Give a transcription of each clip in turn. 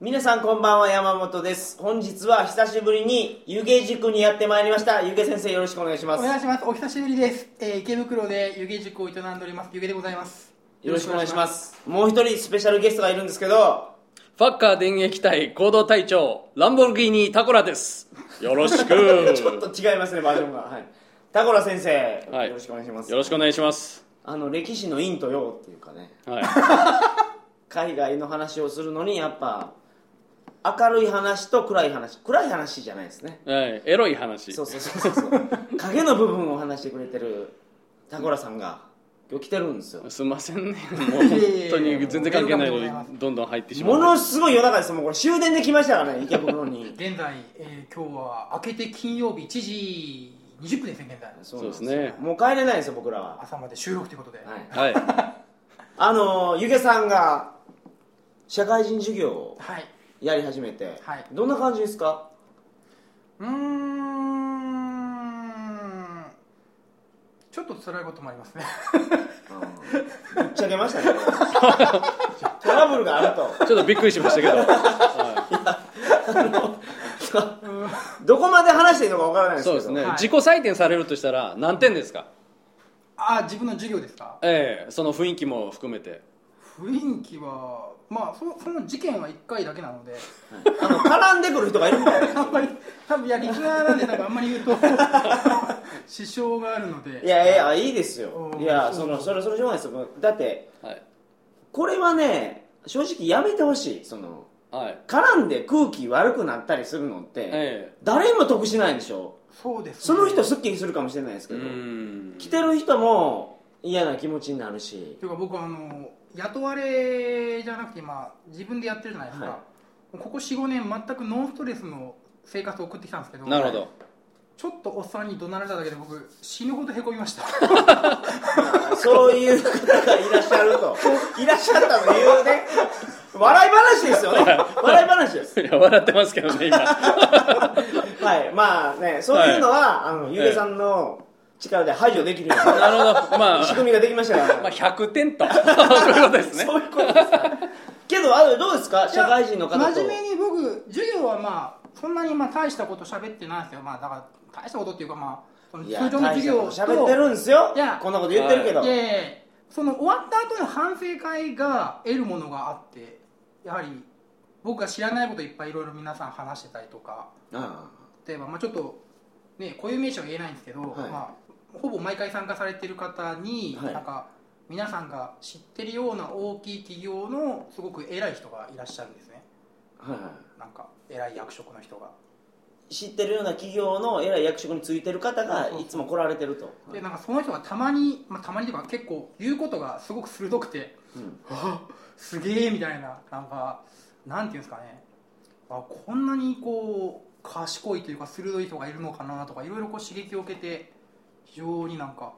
皆さんこんばんは山本です。本日は久しぶりに湯気塾にやってまいりました。湯気先生よろしくお願いします。お願いします。お久しぶりです、えー池袋で湯気塾を営んでおります。湯気でございます。よろしくお願いします。もう一人スペシャルゲストがいるんですけどファッカー電撃隊行動隊長ランボルギーニタコラです。よろしく。よ ちょっと違いますねバージョンが。はい。タコラ先生、はい。よろしくお願いします。ろしくお願いします。あの歴史の陰と陽っていうかね。はい。海外の話をするのにやっぱ明るい話と暗い話。暗い話じゃないですね。はい。エロい話。そうそうそうそう。影の部分を話してくれてるタコラさんが今日来てるんですよ。すみませんね。もう本当に全然関係ないのにどんどん入ってしまう。ものすごい夜中ですもうこれ終電で来ましたからね池袋に。現在、えー今日は明けて金曜日1時20分ですね現在そそうですねもう帰れないですよ僕らは、朝まで収録ということで、はい、はい。あのゆげさんが社会人授業をはいやり始めて、はい。どんな感じですか？うーん。ちょっと辛いこともありますね。ぶっちゃけましたね。トラブルがあると。ちょっとびっくりしましたけど、はどこまで話していいのかわからないい、ですけど。そうですね、はい。自己採点されるとしたら何点ですか？あ自分の授業ですか？ええその雰囲気も含めて雰囲気はまあそその事件は1回だけなのであの絡んでくる人がいるみたいです あんまり多分いやリスナーなんで多分あんまり言うと 支障があるので。いやいやいいですよ。うん。いやそのそれそれしょうがないですよ。だってはい。これはね正直やめてほしい。そのはい。絡んで空気悪くなったりするのって、え誰も得しないでしょ？そうですね。その人すっきりするかもしれないですけど、ん。来てる人も嫌な気持ちになるし。というか僕あの雇われじゃなくて今自分でやってるじゃないですか、はここ45年全くノンストレスの生活を送ってきたんですけどなるほど。ちょっとおっさんに怒鳴られただけで僕死ぬほどへこみました。そういう方がいらっしゃると。いらっしゃったというね。笑い話ですよね。笑い話です。いや笑ってますけどね今。はい。まあねそういうのは、あのゆげさんの力で排除できるようななるほど。まあ仕組みができましたから、まあ100点と。そういうことですね。そういうことですけどあのどうですか社会人の方と。真面目に僕授業はまあそんなにまあ大したこと喋ってないんですよ。まあだから大したことっていうかまあ通常の授業大したこと喋ってるんですよ。いや。こんなこと言ってるけど、いやいその終わった後の反省会が得るものがあってやはり僕が知らないこといっぱいいろいろ皆さん話してたりとか。あ。例えば、まあ、ちょっとね固有名詞は言えないんですけど、はい。まあ、ほぼ毎回参加されてる方に、はい。なんか皆さんが知ってるような大きい企業のすごく偉い人がいらっしゃるんですね。あはいはなんか偉い役職の人が。い知ってるような企業の偉い役職についてる方がいつも来られてると。でなんかその人がたまに、まあ、たまにというか結構言うことがすごく鋭くてうん。あすげえみたいななんかなんていうんですかね。あこんなにこう賢いというか鋭い人がいるのかなとかいろいろこう刺激を受けて非常になんか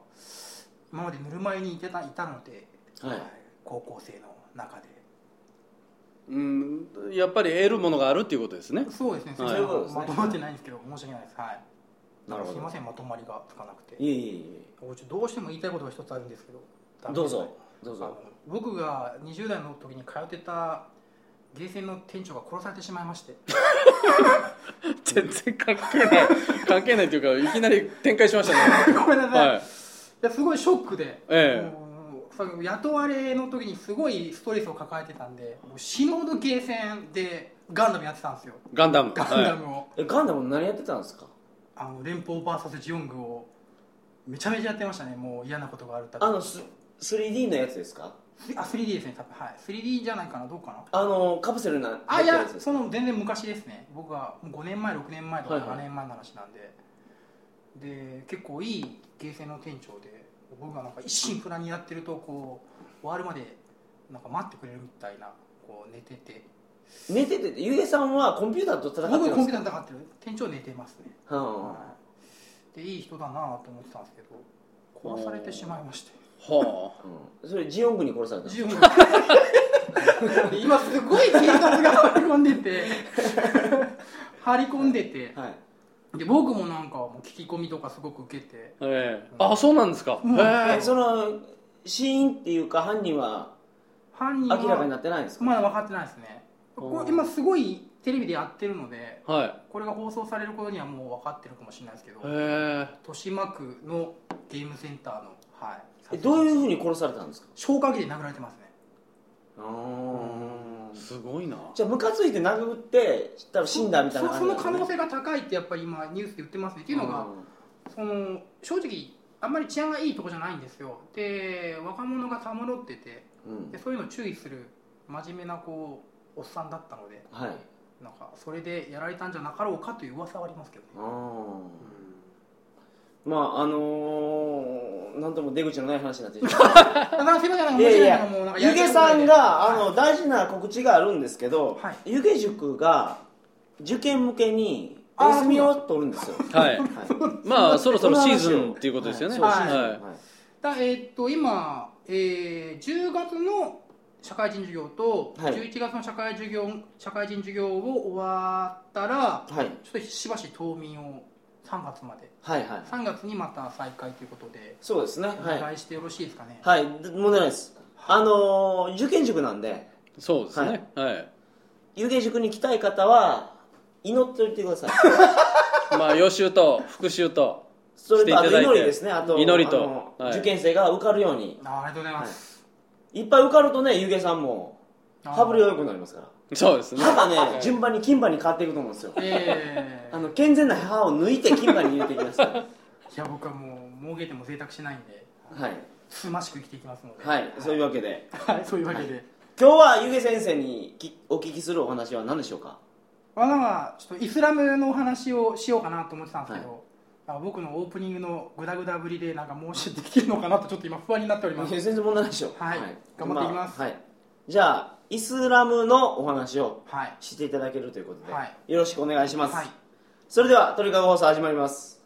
今までぬるま湯にいてたいたので、はい。高校生の中で。うんやっぱり得るものがあるっていうことですね。そうですね。そうい。うことですねまとまってないんですけど申し訳ないです。はい。なるほど。すいませんまとまりがつかなくて。いえいえい僕ちょっとどうしても言いたいことが一つあるんですけどえどうぞ。どうぞ。僕が20代の時に通ってたゲーセンの店長が殺されてしまいまして。全然関係ない。関係ないというかいきなり展開しましたね。ごめんなさい、はい。いやすごいショックで、ええ。もうその雇われの時にすごいストレスを抱えてたんでもう死ぬほどゲーセンでガンダムやってたんですよ。ガンダム。ガンダはムを、えガンダム何やってたんですか？あの連邦 VS ジオングをめちゃめちゃやってましたね。もう嫌なことがあるたびあのス 3D のやつですか？あ 3D ですね多分はい。3D じゃないかなどうかな。あのカプセルなあいやその全然昔ですね。僕はもう5年前6年前とかはいはい。7年前の話なんで、で結構いいゲーセンの店長で僕がなんか一心不乱にやってるとこう終わるまでなんか待ってくれるみたいなこう寝てて。寝ててゆげさんはコンピューターと戦ってるんですか？僕コンピューターにかってる。店長寝てますね、ははい。でいい人だなと思ってたんですけど殺されてしまいましてはあ。うん。それジオングに殺されたの？自分 今すごい警察が張り込んでて。張り込んでて。はい。で僕もなんかもう聞き込みとかすごく受けて。あ、え。えあそうなんですか、うん。へえ。その死因っていうか犯人は犯人は明らかになってないんですか、まだ分かってないですね。これ今すごいテレビでやってるのではこれが放送される頃にはもう分かってるかもしれないですけど。いへえ。豊島区のゲームセンターの、はい、えどういうふうに殺されたんですか？消火器で殴られてますね。すごいな。じゃあムカついて殴って多分死んだみたいなそその可能性性が高いってやっぱり今ニュースで言ってますね。っていうのがその正直あんまり治安がいいとこじゃないんですよ。で若者がたむろっててうん。でそういうのを注意する真面目なこうおっさんだったのではい。なんかそれでやられたんじゃなかろうかという噂はありますけどね。あー。まああのー、なんとも出口のない話になって なんか面白いんか湯気さんがあのはい。大事な告知があるんですけどはい。湯気塾が受験向けにお休みを取るんですよ。はい。はい。まあそろそろシーズンっていうことですよね。はい。だえーっと今、えー10月の社会人授業とはい。11月の社会授業社会人授業を終わったらはい。ちょっとしばし冬眠を3月まで。はいはい。3月にまた再開ということで。そうですね。おはい。願いしてよろしいですかね、はい。問題ないです。あのー受験塾なんで。そうですね。はい。湯気塾に来たい方は祈っておいてください。まあ予習と復習とそれとあと祈りですね。あと祈りと。あのはい。受験生が受かるように。あありがとうございます、いっぱい受かるとね湯気さんも羽振りが良くなりますからそうですね。歯がね順番に金歯に変わっていくと思うんですよ。えーあの健全な歯を抜いて金歯に入れていきます。いや僕はもう儲けても贅沢しないんではい、つつましく生きていきますので。はい、そういうわけで。はい。そういうわけで、今日は湯気先生にきお聞きするお話は何でしょうか？まあ、なんかちょっとイスラムのお話をしようかなと思ってたんですけど、あ僕のオープニングのグダグダぶりでなんか申しできるのかなとちょっと今不安になっております。全然問題ないでしょ。うはい。頑張っていきます。あはい、じゃあイスラムのお話をはい。していただけるということで、はい。よろしくお願いします、はい。それでは鳥かご放送始まります。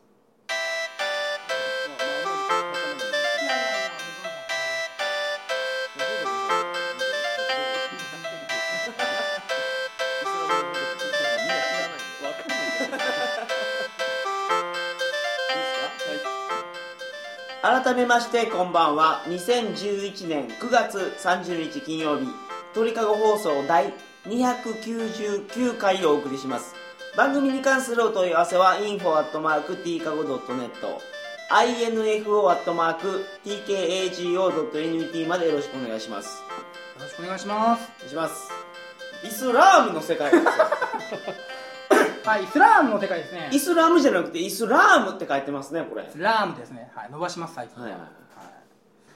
改めましてこんばんは。2011年9月30日金曜日鳥かご放送第299回をお送りします。番組に関するお問い合わせは info.tkago.net info.tkago.net までよろしくお願いします。よろしくお願いします。お願いします。イスラームの世界。ですよはいイスラームの世界ですね。イスラムじゃなくてイスラームって書いてますねこれ。イスラームですね。はい伸ばします最近。はい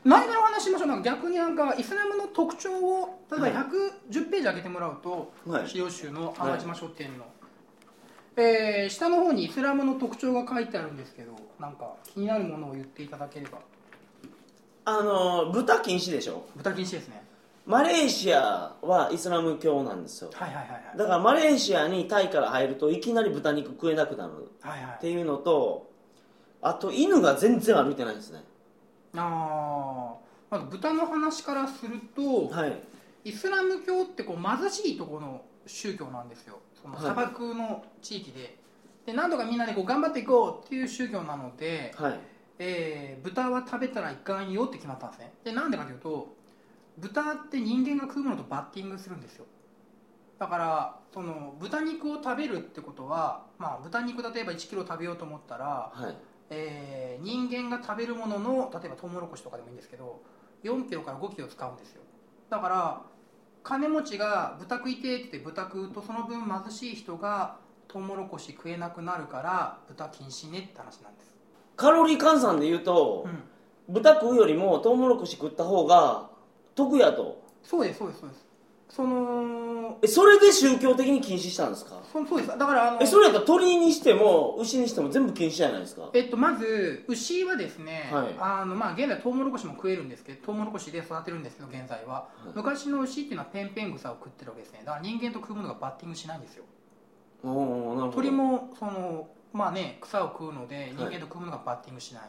はい何からお話ししましょう。なんか逆になんかイスラムの特徴を例えば110ページ開けてもらうと、はい。資料集の浜島書店の、えー下の方にイスラムの特徴が書いてあるんですけどなんか気になるものを言っていただければ。あの豚禁止でしょ？豚禁止ですね。マレーシアはイスラム教なんですよ。はいはいはいはい。だからマレーシアにタイから入るといきなり豚肉食えなくなるはいはいっていうのとあと犬が全然歩いてないんですねあー。まず豚の話からすると、はい。イスラム教ってこう貧しいところの宗教なんですよ。そのはい。砂漠の地域で,、で何とかみんなでこう頑張っていこうっていう宗教なので、はい。えー豚は食べたらいかんよって決まったんですね。でなんでかというと豚って人間が食うものとバッティングするんですよ。だからその豚肉を食べるってことは、まあ、豚肉例えば1キロ食べようと思ったら、はいえー人間が食べるものの例えばトウモロコシとかでもいいんですけど4キロから5キロ使うんですよ。だから金持ちが豚食いてーって言って豚食うとその分貧しい人がトウモロコシ食えなくなるから豚禁止ねって話なんです、カロリー換算で言うとう、ん、豚食うよりもトウモロコシ食った方が得やと。そうですそうですそうですそのえそれで宗教的に禁止したんですか？そそうです。だからあのえそれやったら鳥にしても牛にしても全部禁止じゃないですか？えっと、まず牛はですね、はい。あのまあ、現在トウモロコシも食えるんですけどトウモロコシで育てるんですけど現在は、い。昔の牛っていうのはペンペン草を食ってるわけですね。だから人間と食うものがバッティングしないんですよ。おおなるほど。鳥もそのまあね草を食うので人間と食うものがバッティングしない、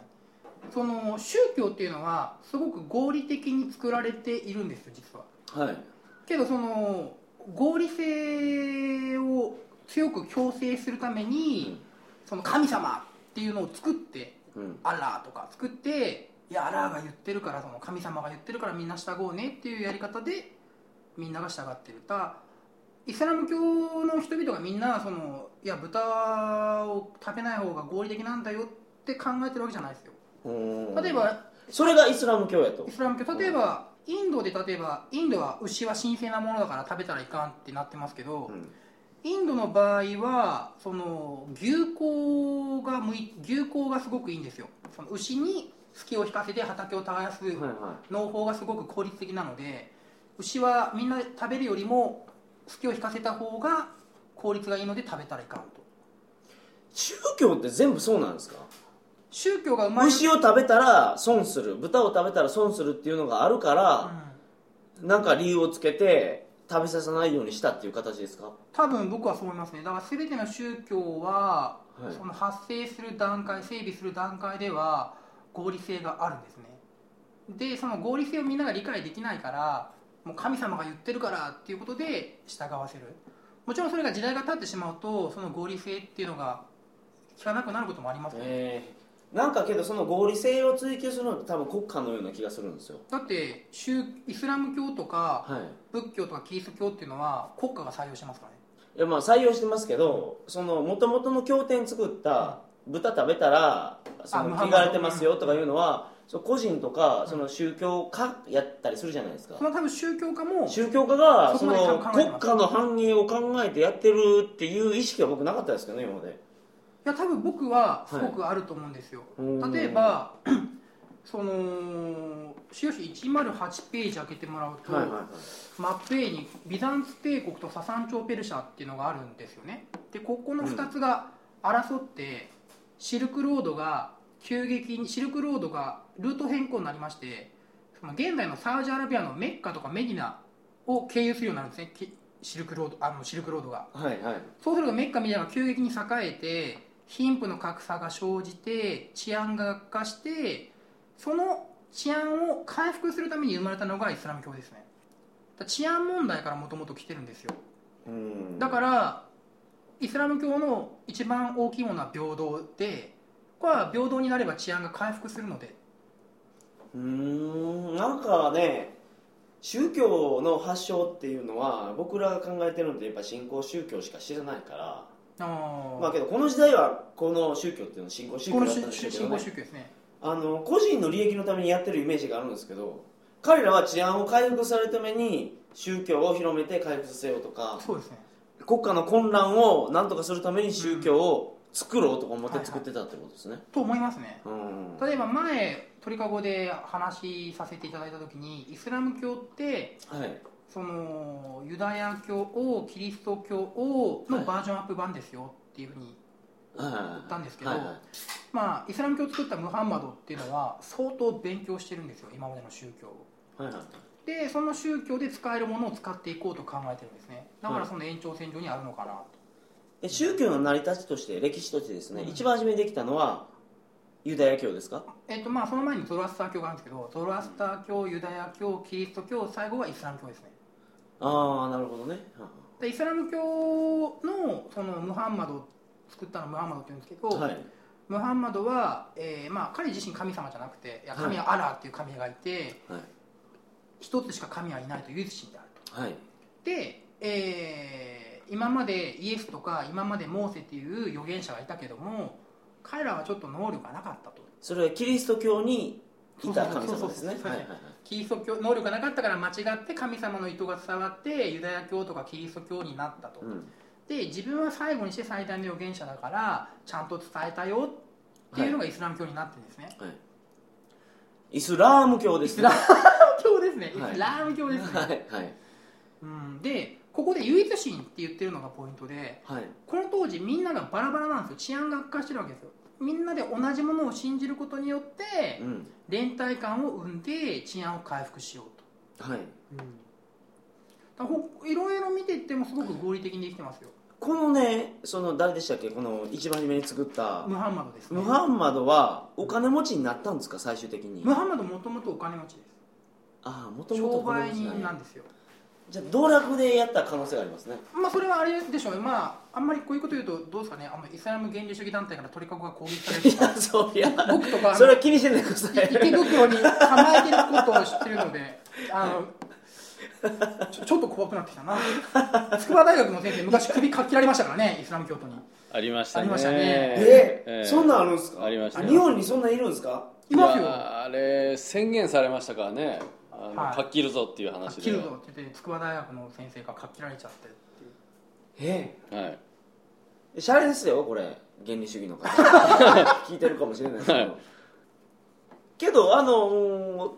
その宗教っていうのはすごく合理的に作られているんですよ実は。はいけどその合理性を強く強制するために、その神様っていうのを作ってうん。アラーとか作っていやアラーが言ってるからその神様が言ってるからみんな従おうねっていうやり方でみんなが従ってる。だイスラム教の人々がみんなそのいや豚を食べない方が合理的なんだよって考えてるわけじゃないですよ。うん。例えばそれがイスラム教やと。イスラム教例えばインドで例えばインドは牛は神聖なものだから食べたらいかんってなってますけど、うん。インドの場合はその牛耕が向い牛耕がすごくいいんですよ。その牛に隙を引かせて畑を耕すはいはい。農法がすごく効率的なので牛はみんな食べるよりも隙を引かせた方が効率がいいので食べたらいかんと。宗教って全部そうなんですか？宗教が生まれる。牛を食べたら損する。豚を食べたら損するっていうのがあるから、なんか理由をつけて食べさせないようにしたっていう形ですか？多分僕はそう思いますね。だから全ての宗教は、はい。その発生する段階整備する段階では合理性があるんですね。でその合理性をみんなが理解できないからもう神様が言ってるからっていうことで従わせる。もちろんそれが時代が経ってしまうとその合理性っていうのが効かなくなることもありますよね。えー、なんかけどその合理性を追求するのって多分国家のような気がするんですよ。だって宗イスラム教とかはい。仏教とかキリスト教っていうのは国家が採用してますからね。いやまあ採用してますけどその元々の経典作った豚食べたらその汚れてますよとかいうのは個人とかその宗教家やったりするじゃないですか。その多分宗教家も宗教家がその国家の繁栄を考えてやってるっていう意識は僕なかったですけどね今まで。いや多分僕はすごくあると思うんですよ、はい例えば その資料紙108ページ開けてもらうと、はいはいはい。マップ A にビザンツ帝国とササン朝ペルシャっていうのがあるんですよね。でここの2つが争って、シルクロードが急激にシルクロードがルート変更になりましてその現在のサウジアラビアのメッカとかメディナを経由するようになるんですね。きシルクロードあのシルクロードが。はいはい。そうするとメッカメディナが急激に栄えて貧富の格差が生じて治安が悪化してその治安を回復するために生まれたのがイスラム教ですね。治安問題からもともと来てるんですよ。うん。だからイスラム教の一番大きいものは平等でこれは平等になれば治安が回復するので。うーん。なんかね宗教の発祥っていうのは僕らが考えてるのってやっぱ新興宗教しか知らないからまあけどこの時代はこの宗教っていうのは新興宗教だったんですけどね。宗教ですね。あの個人の利益のためにやってるイメージがあるんですけど彼らは治安を回復されるために宗教を広めて回復させようとかそうですね。国家の混乱を何とかするために宗教を作ろうとか思って作ってたってことですね、と思いますね。うん。例えば前鳥かごで話しさせていただいた時にイスラム教ってはいそのユダヤ教をキリスト教をのバージョンアップ版ですよっていうふうにはい。言ったんですけど、まあイスラム教を作ったムハンマドっていうのは相当勉強してるんですよ今までの宗教を。はいはいでその宗教で使えるものを使っていこうと考えてるんですね。だかはいらその延長線上にあるのかなと、で宗教の成り立ちとして歴史としてですね、うん。一番初めにできたのはユダヤ教ですか？えっとまあその前にゾロアスター教があるんですけどゾロアスター教ユダヤ教キリスト教最後はイスラム教ですねああなるほどね。でイスラム教のそのムハンマド作ったのムハンマドって言うんですけど、はい。ムハンマドは、えーまあ、彼自身神様じゃなくていや神はアラーっていう神がいて、はい。一つしか神はいないという神であると。はい。で、えー今までイエスとか今までモーセっていう預言者がいたけども彼らはちょっと能力がなかったと。それはキリスト教にいた神様ですねキリスト教能力がなかったから間違って神様の意図が伝わってユダヤ教とかキリスト教になったと、うん。で自分は最後にして最大の預言者だからちゃんと伝えたよっていうのがイスラム教になってるんですね、はい。イスラーム教ですね。イスラム教ですね、はい。イスラーム教ですね、はいはい。うん、でここで唯一神って言ってるのがポイントではい。この当時みんながバラバラなんですよ。治安が悪化してるわけですよみんなで同じものを信じることによってうん。連帯感を生んで治安を回復しようと、はい。だからほいろいろ見ていってもすごく合理的にできてますよ。このねその誰でしたっけ？この一番初めに作った。ムハンマドですね。ムハンマドはお金持ちになったんですか？最終的に。ムハンマドもともとお金持ちです。ああもともと商売人なんですよじゃあ道楽でやった可能性がありますね。まあそれはあれでしょうね。まああんまりこういうこと言うとどうですかね。あんまイスラム原理主義団体から鳥かごが攻撃される。いとかやそういや。僕とかそれは気にしてないでくださ。い池袋に構えてることを知ってるのであのちょちょっと怖くなってきたな。筑波大学の先生昔首かっ切られましたからね。イスラム教徒に。ありましたね。ありましたね。えええ。そんなんあるんですか？ありました。よ日本にそんなんいるんですか？いますよ。やあれ宣言されましたからねあの、はい。かっきるぞっていうかっ話で切るぞって言って筑波大学の先生がかっ切られちゃってっていう。え？はい。えシャレですよこれ。原理主義の方。聞いてるかもしれないですけど、はい。けどあのー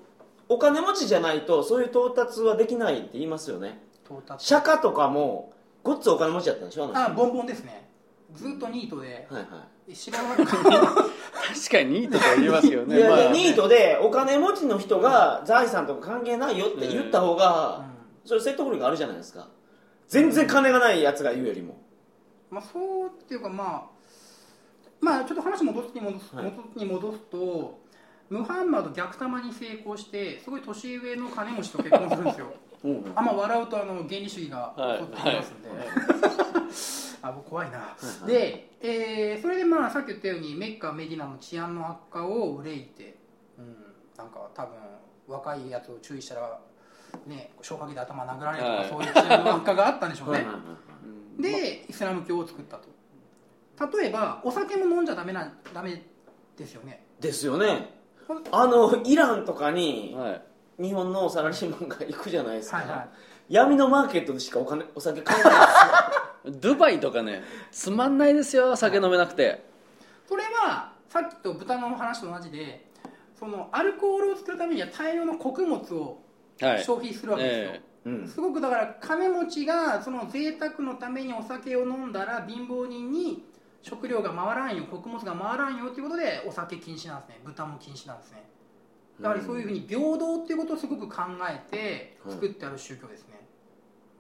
お金持ちじゃないとそういう到達はできないって言いますよね。到達。釈迦とかもごっつお金持ちだったんでしょあの人。あボンボンですねずっとニートではいは知らなかった確かにニートとは言いますよい、ね。いや、まあ。でニートでお金持ちの人が財産とか関係ないよって言った方が、それ説得力あるじゃないですか。全然金がないやつが言うよりも。まあそうっていうかまあまあちょっと話戻すに戻す,、はい。に戻すとムハンマド逆玉に成功してすごい年上の金持ちと結婚するんですよ。うんあんま笑うとあの原理主義がはい襲ってきますんで、あ僕怖いな、はいで、えーそれでまあさっき言ったようにメッカメディナの治安の悪化を憂いて、うん、なんか多分若いやつを注意したらね消火器で頭殴られるとか、はい。そういう治安の悪化があったんでしょうね、でイスラム教を作ったと。例えばお酒も飲んじゃダメなダメですよね。ですよね。あのイランとかにはい。日本のサラリーマンが行くじゃないですか、はいはい。闇のマーケットでしかお金お酒買えない ドバイとかねつまんないですよ酒飲めなくて。それはさっきと豚の話と同じでそのアルコールを作るためには大量の穀物をはい。消費するわけですよ、えうん。すごくだから金持ちがその贅沢のためにお酒を飲んだら貧乏人に食料が回らんよ穀物が回らんよということでお酒禁止なんですね。豚も禁止なんですね。だからそういうふうに平等っていうことをすごく考えて作ってある宗教ですね、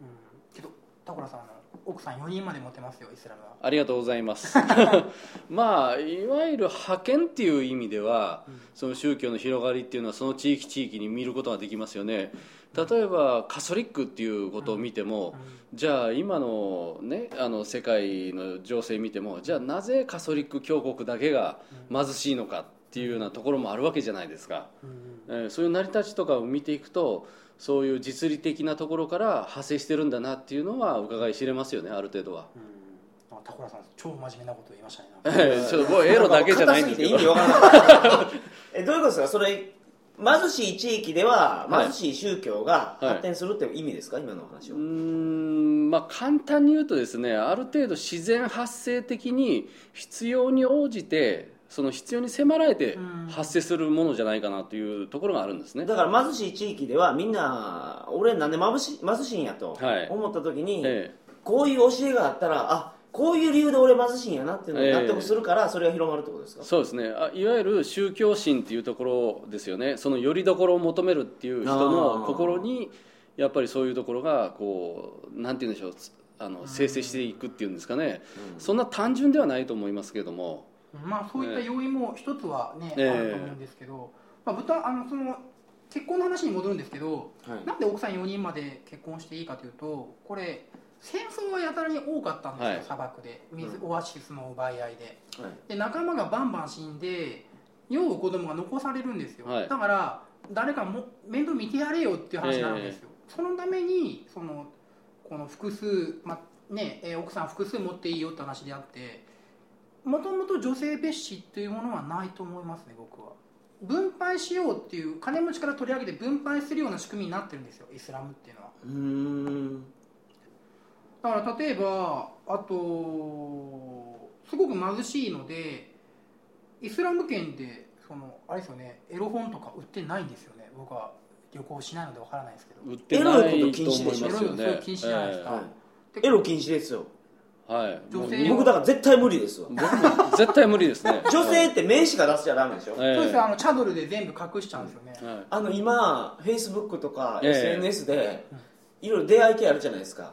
うん、けど田倉さん奥さん4人まで持てますよイスラムは。ありがとうございます。まあいわゆる派遣っていう意味では、うん。その宗教の広がりっていうのはその地域地域に見ることができますよね。例えばカソリックっていうことを見ても、じゃあ今の,、ね、あの世界の情勢見てもじゃあなぜカソリック教国だけが貧しいのかっていうようなところもあるわけじゃないですか、うんうん。えーそういう成り立ちとかを見ていくとそういう実利的なところから派生してるんだなっていうのは伺い知れますよねある程度は。うん、あ田倉さん超真面目なこと言いましたねええちょっともうエロだけじゃないんですけど。硬すぎて意味わからない。えどういうことですかそれ貧しい地域でははい。貧しい宗教が発展するっていう意味ですか、今の話うーは、んまあ簡単に言うとですねある程度自然発生的に必要に応じてその必要に迫られてうん。発生するものじゃないかなというところがあるんですね。だから貧しい地域ではみんな俺なんで貧し貧しいんやとはい。思った時に、えこういう教えがあったらあこういう理由で俺貧しいんやなっていうのを納得するから、それが広まるってことですか？えそうですね。あいわゆる宗教心っていうところですよね。そのよりどころを求めるっていう人の心にやっぱりそういうところがこうなんて言うんでしょう。つあの生成していくっていうんですかね、うん。そんな単純ではないと思いますけれどもまあそういった要因も一つはね、ええ。あると思うんですけど、まあ、豚あのその結婚の話に戻るんですけどはい。なんで奥さん4人まで結婚していいかというとこれ戦争がやたらに多かったんですよ、はい。砂漠で。水、うオアシスの奪い合いで。はい。で仲間がバンバン死んで養う子供が残されるんですよ、はい。だから誰かも面倒見てやれよっていう話になるんですよ、そのためにそのこの複数、まあねえー奥さん複数持っていいよって話であってもともと女性蔑視っていうものはないと思いますね僕は。分配しようっていう金持ちから取り上げて分配するような仕組みになってるんですよイスラムっていうのは。うーん。だから例えばあとすごく貧しいのでイスラム圏でそのあれですよねエロ本とか売ってないんですよね。僕は旅行しないのでわからないですけど。売ってないと思いますよエロいことね禁止じゃないですか。はい。でエロ禁止ですよはい。女性僕だから絶対無理ですわ。僕も絶対無理ですね。女性って名詞が出しちゃダメでしょ、ええそうですよあのチャドルで全部隠しちゃうんですよね、はい。あの今フェイスブックとかええ SNS でいろいろ出会い系あるじゃないですか、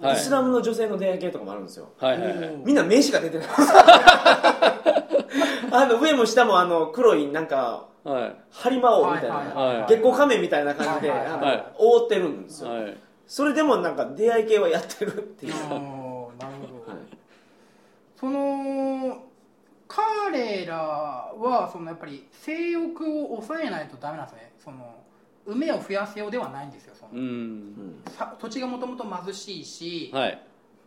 はい。イスラムの女性の出会い系とかもあるんですよ。はいはいはい。みんな名詞が出てないんです。よ あの上も下もあの黒いなんかはい。ハリマ王みたいな、はいはいはい。月光仮面みたいな感じで、はいはいあのはい覆ってるんですよ、はい。それでもなんか出会い系はやってるっていう、その彼らはそのやっぱり性欲を抑えないとダメなんですね。その埋めを増やせようではないんですよその、うん。土地がもともと貧しいし、はい。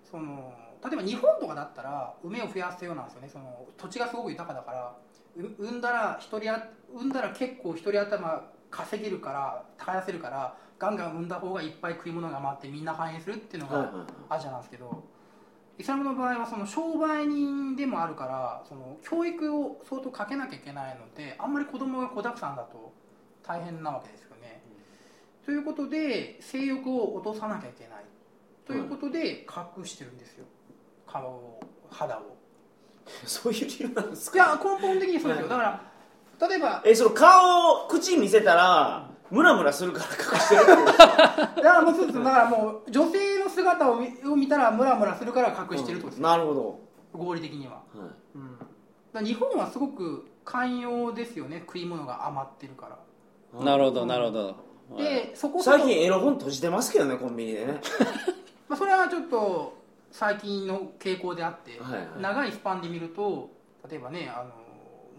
その例えば日本とかだったら埋めを増やせようなんですよね。その土地がすごく豊かだからう産んだら一人あ産んだら結構一人頭稼げるから耕せるからガンガン産んだ方がいっぱい食い物が回ってみんな繁栄するっていうのがはいはいはい。アジアなんですけどイスラムの場合はその商売人でもあるからその教育を相当かけなきゃいけないのであんまり子供が子だくさんだと大変なわけですよね。ということで性欲を落とさなきゃいけない。ということで隠してるんですよ。顔を肌を。そういう理由なんですいかや根本的にそうですよ。だから例えばえその顔口見せたらムラムラするから隠してるってことですか？だからもうそうだからもう女性の姿を見を見たらムラムラするから隠してるってことですよ、なるほ合理的には、ど、はい。うん、日本はすごく寛容ですよね食い物が余ってるから。なるほどなるほど。はい。でそこそこ。最近エロ本閉じてますけどねコンビニでね。まあ、それはちょっと最近の傾向であって、はいはい。長いスパンで見ると例えばねあ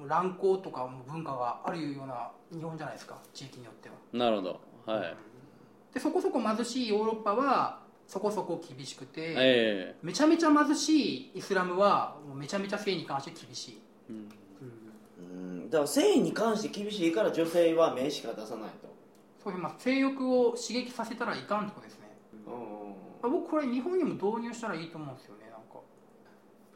の乱行とかも文化があるような日本じゃないですか地域によっては。なるほど。はい。でそこそこ貧しいヨーロッパはそこそこ厳しくて、えめちゃめちゃ貧しいイスラムはもうめちゃめちゃ性に関して厳しい、えうん。うん。だから性に関して厳しいから女性は名しか出さないと。そういうまあ性欲を刺激させたらいかんってことですね。う僕これ日本にも導入したらいいと思うんですよねなんか。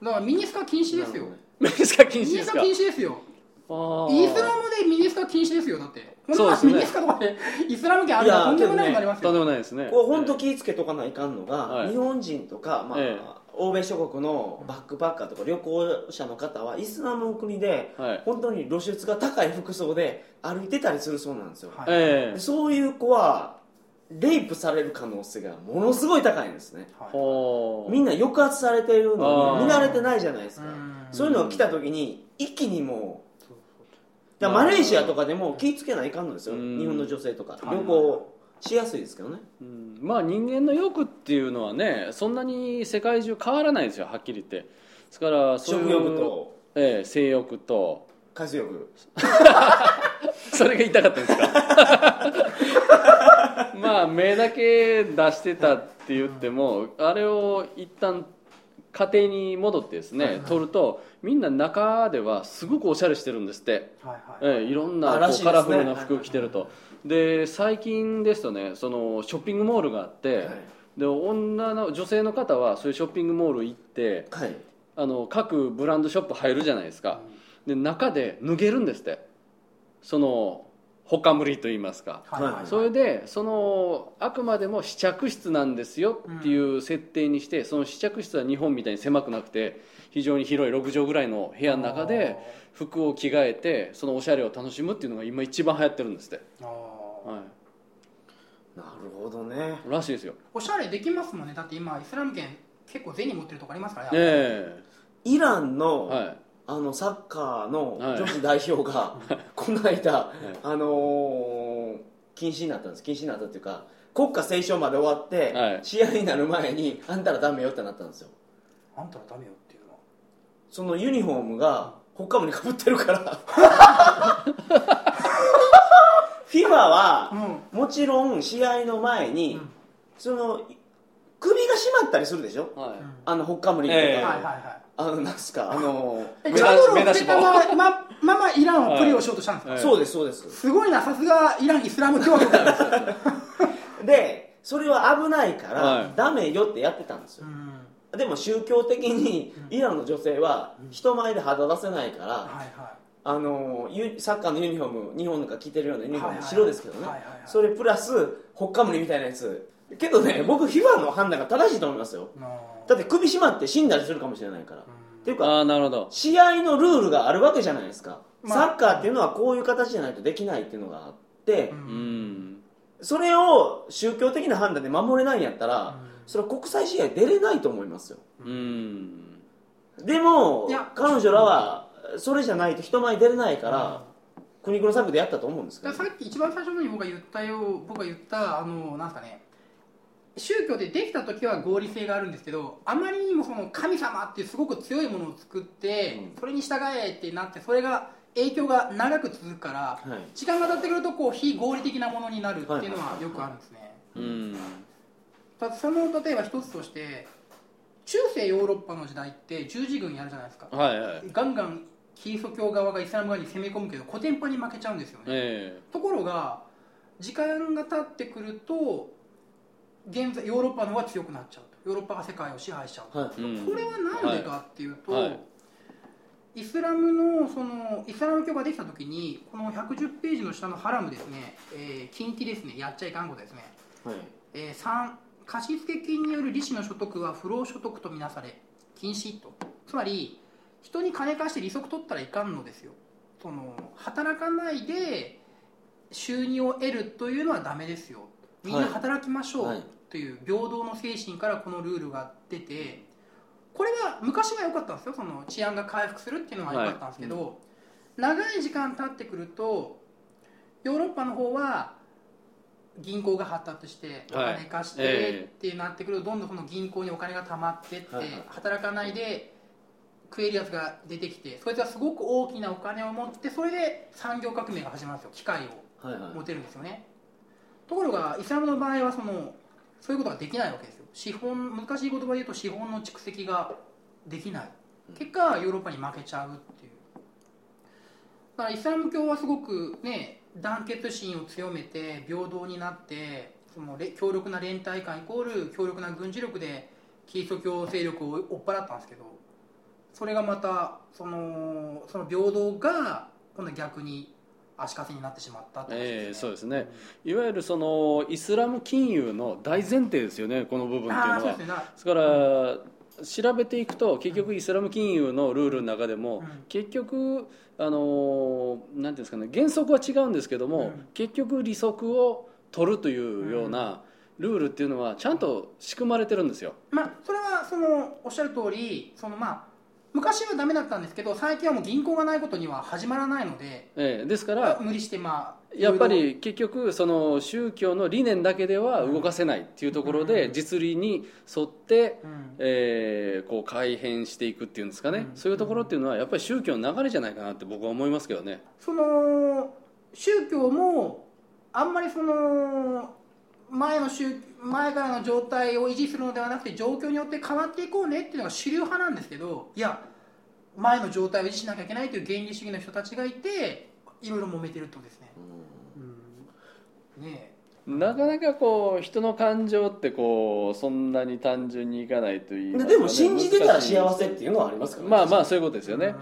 だからミニスカ禁止ですよ。メスカ禁ミニスカ止ですか？禁止ですよイスラムでミニスカ禁止ですよだって。そうですね。ミニスカとかでイスラム圏あるらとんでもないことになりますとんでよもないですね。これ本当気ぃつけとかないかんのが、はい。日本人とか、まあえ欧米諸国のバックパッカーとか旅行者の方はイスラムの国ではい。本当に露出が高い服装で歩いてたりするそうなんですよ、はい。そういう子はレイプされる可能性がものすごい高いんですね。はい。みんな抑圧されているのに見慣れてないじゃないですか。うん。そういうのが来た時に一気にもうだマレーシアとかでも気ぃつけないかんのですよ。うん。日本の女性とか。はい旅行しやすいですけどね。うん。まあ人間の欲っていうのはねそんなに世界中変わらないですよはっきり言って。ですからそういう食欲と。ええ性欲と。海水浴それが言いたかったんですか？まあ目だけ出してたって言ってもあれを一旦家庭に戻ってですね、はいはい。撮るとみんな中ではすごくおしゃれしてるんですって、はいはい。ええいろんなこうカラフルな服着てると。で最近ですとねそのショッピングモールがあって、はい。で女の女性の方はそういうショッピングモール行ってはい。あの各ブランドショップ入るじゃないですか。で中で脱げるんですって。そのほかむりと言いますか。はいはいはい。それでそのあくまでも試着室なんですよっていう設定にして、その試着室は日本みたいに狭くなくて非常に広い6畳ぐらいの部屋の中で服を着替えてそのおしゃれを楽しむっていうのが今一番流行ってるんですって、はなるほどね。い、らしいですよ。おしゃれできますもんね。だって今イスラム圏結構銭持ってるとこありますから。ねえ。イランの、えはいあのサッカーのはい。女子代表が、この間、あのー禁止になったんです。禁止になったっていうか国歌斉唱まで終わって、はい。試合になる前にあんたらダメよってなったんですよ。あんたらダメよっていうのは？そのユニフォームがほっかむにかぶってるから。フィバはうん。もちろん試合の前に、うん。その首が締まったりするでしょ？はい。あのほっかむりとか、ええはいはいはいあのなんすかあ。のえチャドルを目出しつけたまままイランをプレーをしようとしたんですか、はい。そうですそうです。すごいなさすがイランイスラム共和国なんですよ。でそれは危ないから、はい。ダメよってやってたんですよ。うん。でも宗教的にイランの女性は人前で肌出せないから、はいはあのユサッカーのユニフォーム日本が着てるようなユニフォーム、はいはい。白ですけどね、はいはいはい。それプラスほっかむりみたいなやつ。けどね僕 FIFA の判断が正しいと思いますよだって首締まって死んだりするかもしれないから、っていうかああなるほど。試合のルールがあるわけじゃないですか、まあ。サッカーっていうのはこういう形じゃないとできないっていうのがあって、うん。うんそれを宗教的な判断で守れないんやったら、うん。それは国際試合出れないと思いますよ。うん。でも彼女らはそれじゃないと人前に出れないから、苦肉の策でやったと思うんですけど。さっき一番最初のに僕が言ったよ僕が言ったあのなんすかね宗教でできた時は合理性があるんですけどあまりにもその神様ってすごく強いものを作って、うん。それに従えってなってそれが影響が長く続くからはい。時間が経ってくるとこう非合理的なものになるっていうのはよくあるんですね、うん。たその例えば一つとして中世ヨーロッパの時代って十字軍やるじゃないですか。はいはい。ガンガンキリスト教側がイスラム側に攻め込むけどコテンパンに負けちゃうんですよね、え。ところが時間が経ってくると現在ヨーロッパの方が強くなっちゃうと。ヨーロッパが世界を支配しちゃうと、はい。これは何でかっていうと、はい。はいイスラムのそのイスラム教ができた時にこの110ページの下のハラムですね、えー禁忌ですね。やっちゃいかんことですね、はい。えー3貸付金による利子の所得は不労所得とみなされ禁止と。つまり人に金貸して利息取ったらいかんのですよ。その働かないで収入を得るというのはダメですよ。みんな働きましょはい。うという平等の精神からこのルールが出てこれは昔は良かったんですよ。その治安が回復するっていうのは良かったんですけど、長い時間経ってくるとヨーロッパの方は銀行が発達しておはい。金貸してえってなってくるとどんどんその銀行にお金が貯まってってはい。はい働かないで食えるやつが出てきてそいつはすごく大きなお金を持ってそれで産業革命が始まるんですよ。機械をはいはい。持てるんですよね。ところがイスラムの場合はそのそういうことができないわけですよ。資本難しい言葉で言うと資本の蓄積ができない。結果ヨーロッパに負けちゃうっていう。だからイスラム教はすごくね団結心を強めて平等になってそのれ強力な連帯感イコール強力な軍事力でキリスト教勢力を追っ払ったんですけどそれがまたそのその平等が今度逆に足かせになってしまったってことええですね。そうですね。いわゆるそのイスラム金融の大前提ですよねこの部分っていうのは。ですね。なですから調べていくと結局イスラム金融のルールの中でも、うん。結局あのなんていうんですかね原則は違うんですけども、うん。結局利息を取るというようなルールっていうのはちゃんと仕組まれてるんですよ。まあそれはそのおっしゃる通りそのまあ昔はダメだったんですけど最近はもう銀行がないことには始まらないのでええですから無理してまあやっぱり結局その宗教の理念だけでは動かせないっていうところでうん。実利に沿って、うん。えーこう改変していくっていうんですかね、うん。そういうところっていうのはやっぱり宗教の流れじゃないかなって僕は思いますけどね。その宗教もあんまりその前の宗前からの状態を維持するのではなくて状況によって変わっていこうねっていうのが主流派なんですけどいや前の状態を維持しなきゃいけないという原理主義の人たちがいていろいろ揉めてるってことですね。ねなかなかこう人の感情ってこうそんなに単純にいかないといいますかね。ででも信じてたら幸せっていうのはありますからね。まあまあそういうことですえよね、で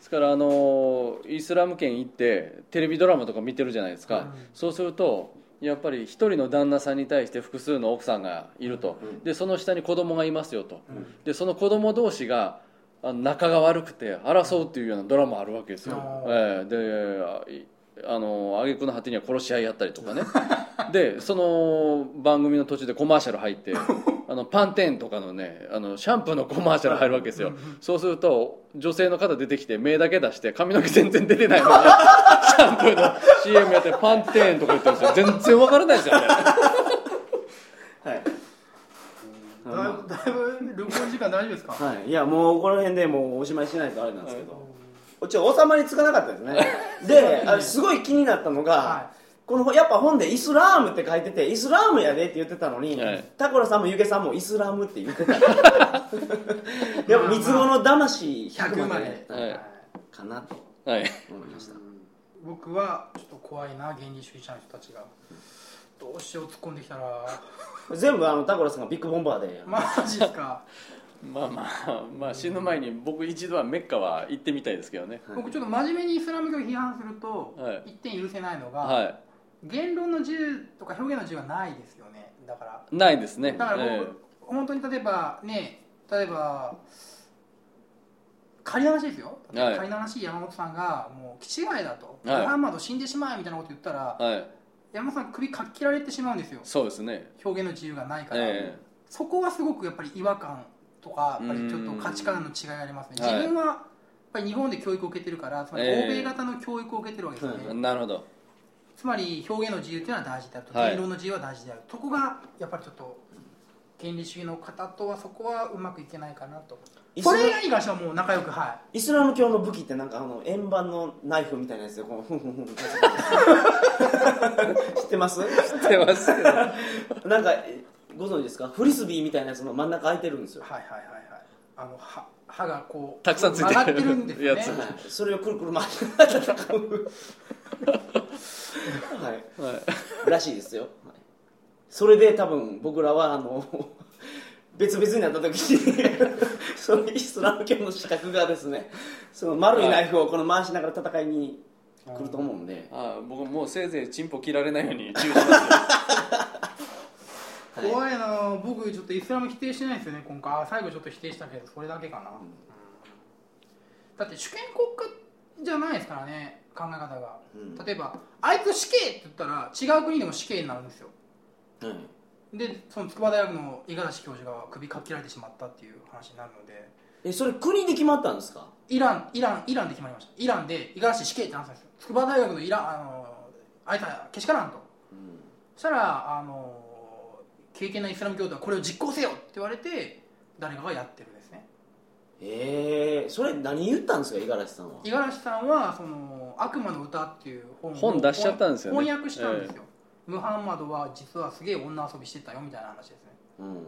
すからあのイスラム圏行ってテレビドラマとか見てるじゃないですか、うん。そうするとやっぱり一人の旦那さんに対して複数の奥さんがいると、うんでその下に子供がいますよと、うん。でその子供同士が仲が悪くて争うっていうようなドラマあるわけですよ、うんええ。でいあの挙句の果てには殺し合いやったりとかね。でその番組の途中でコマーシャル入って あのパンテーンとかのねあのシャンプーのコマーシャル入るわけですよ、そうすると女性の方出てきて目だけ出して髪の毛全然出てないのに シャンプーの CM やってパンテーンとか言ってるんですよ。全然わからないですよねはい。だいぶだいぶ録音時間大丈夫ですか、はい、いやもうこの辺でもうおしまいしないとあれなんですけど、こっちは収まりつかなかったですね。であれすごい気になったのが、はこのやっぱ本でイスラームって書いててイスラームやでって言ってたのに、はい。タコラさんもユゲさんもイスラムって言ってた。やっぱ三つ子の魂100 100ままで。で、はいはいかなとはい。思いました。僕はちょっと怖いな原理主義者の人たちが。どうしよう突っ込んできたら。全部あのタコラさんがビッグボンバーで、マジですかまあまあまあ死ぬ前に僕一度はメッカは行ってみたいですけどね。僕ちょっと真面目にイスラム教を批判すると、はい。一点許せないのが、は言論の自由とか表現の自由はないですよね。だから。いないですね。だから僕、え本当に例えばね例えば仮の話ですよ、はい。仮の話山本さんがもう気違いだと、はい。ムハンマド死んでしまえみたいなこと言ったらえはい。山本さん首かっ切られてしまうんですよ。そうですね。表現の自由がないから、え。そこはすごくやっぱり違和感とかやっぱりちょっと価値観の違いがありますね。はい自分はやっぱり日本で教育を受けてるからつまりええ。欧米型の教育を受けてるわけですよね、えなるほど。つまり表現の自由というのは大事であると、はい。言論の自由は大事である。そこがやっぱりちょっと原理主義の方とはそこはうまくいけないかなと。イスラそれ以外に関してはもう仲良くはイスラム教の武器ってなんかあの円盤のナイフみたいなやつでこうふんふんふんって知ってます知ってますけどなんかえご存知ですか？フリスビーみたいなやつの真ん中空いてるんですよ。いはいはいはいはい。あの歯歯がこうたくさんついてる。るんですよね。やつはい それをくるくる回しながら戦う。はい。はい。らしいですよ、はい。それで多分僕らはあの別々になった時に そのイスラム教の資格がですねその丸いナイフをこの回しながら戦いに来ると思うんで、あ僕もうせいぜいチンポ切られないように注意しますよ。は い怖いな。僕ちょっとイスラム否定してないですよね今回。あ最後ちょっと否定したけどそれだけかな、だって主権国家じゃないですからね考え方が、うん。例えばあいつ死刑って言ったら違う国でも死刑になるんですよ。はい。でその筑波大学の五十嵐教授が首かっ切られてしまったっていう話になるので。えそれ国で決まったんですか？イランイランイランで決まりました。イランで五十嵐死刑ってなったんですよ。筑波大学のイランあのあいつはけしからんと。うん。そしたらあの敬虔なイスラム教徒はこれを実行せよって言われて誰かがやってるんですね。ええそれ何言ったんですか五十嵐さんは？五十嵐さんはその「悪魔の歌」っていう本を本出しちゃったんですよね。翻訳したんですよ、ムハンマドは実はすげえ女遊びしてたよみたいな話ですね、うん。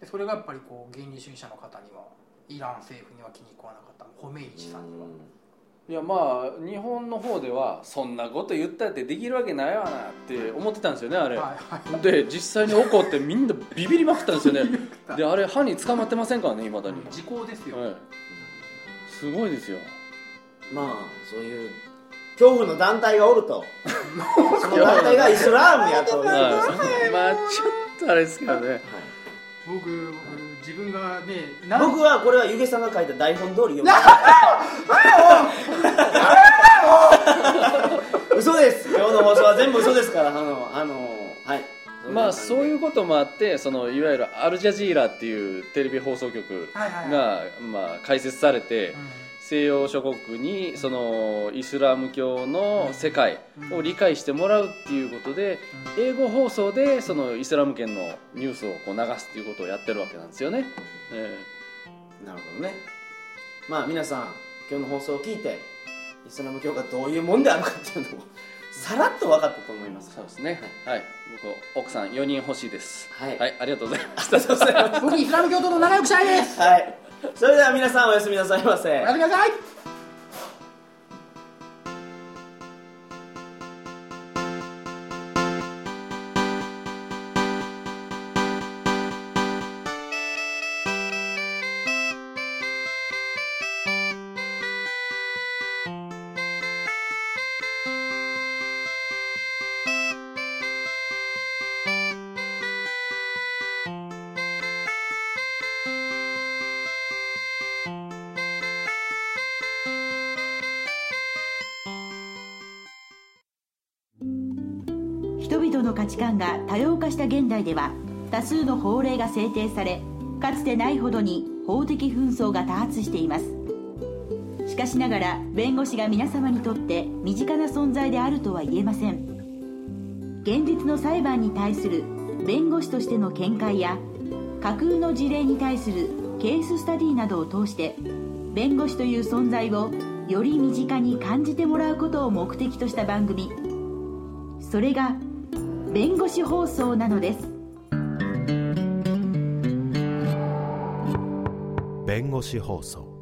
でそれがやっぱりこう原理主義者の方にはイラン政府には気に食わなかった。ホメイニさんには、いやまあ日本の方ではそんなこと言ったってできるわけないわなって思ってたんですよねあれ、はいはい。で実際に怒ってみんなビビりまくったんですよね。であれ歯に捕まってませんからねいまだに、時効ですよ、はい、すごいですよ。まあそういう恐怖の団体がおると。その団体がイスラームやと。はい。まあちょっとあれですけどね僕僕自分がねな僕はこれはゆげさんが書いた台本通り読む。嘘です。今日の放送は全部嘘ですからあのあのはい。まあそういうこともあってそのいわゆるアルジャジーラっていうテレビ放送局はいはいはい。が、まあ、開設されて、うん西洋諸国にそのイスラム教の世界を理解してもらうっていうことで英語放送でそのイスラム圏のニュースをこう流すっていうことをやってるわけなんですよね、えなるほどね。まあ皆さん今日の放送を聞いてイスラム教がどういうもんであるかっていうのを さらっと分かったと思いまえす。そうですね。はい。僕奥さん4人欲しいです。はい。はい、ありがとうございましたありがとうございま僕イスラム教徒と仲良くしたいですす。はいそれでは皆さんおやすみなさいませ。おやすみなさい。価値観が多様化した現代では多数の法令が制定されかつてないほどに法的紛争が多発しています。しかしながら弁護士が皆様にとって身近な存在であるとは言えません。現実の裁判に対する弁護士としての見解や架空の事例に対するケーススタディなどを通して弁護士という存在をより身近に感じてもらうことを目的とした番組。それが弁護士放送なのです。弁護士放送。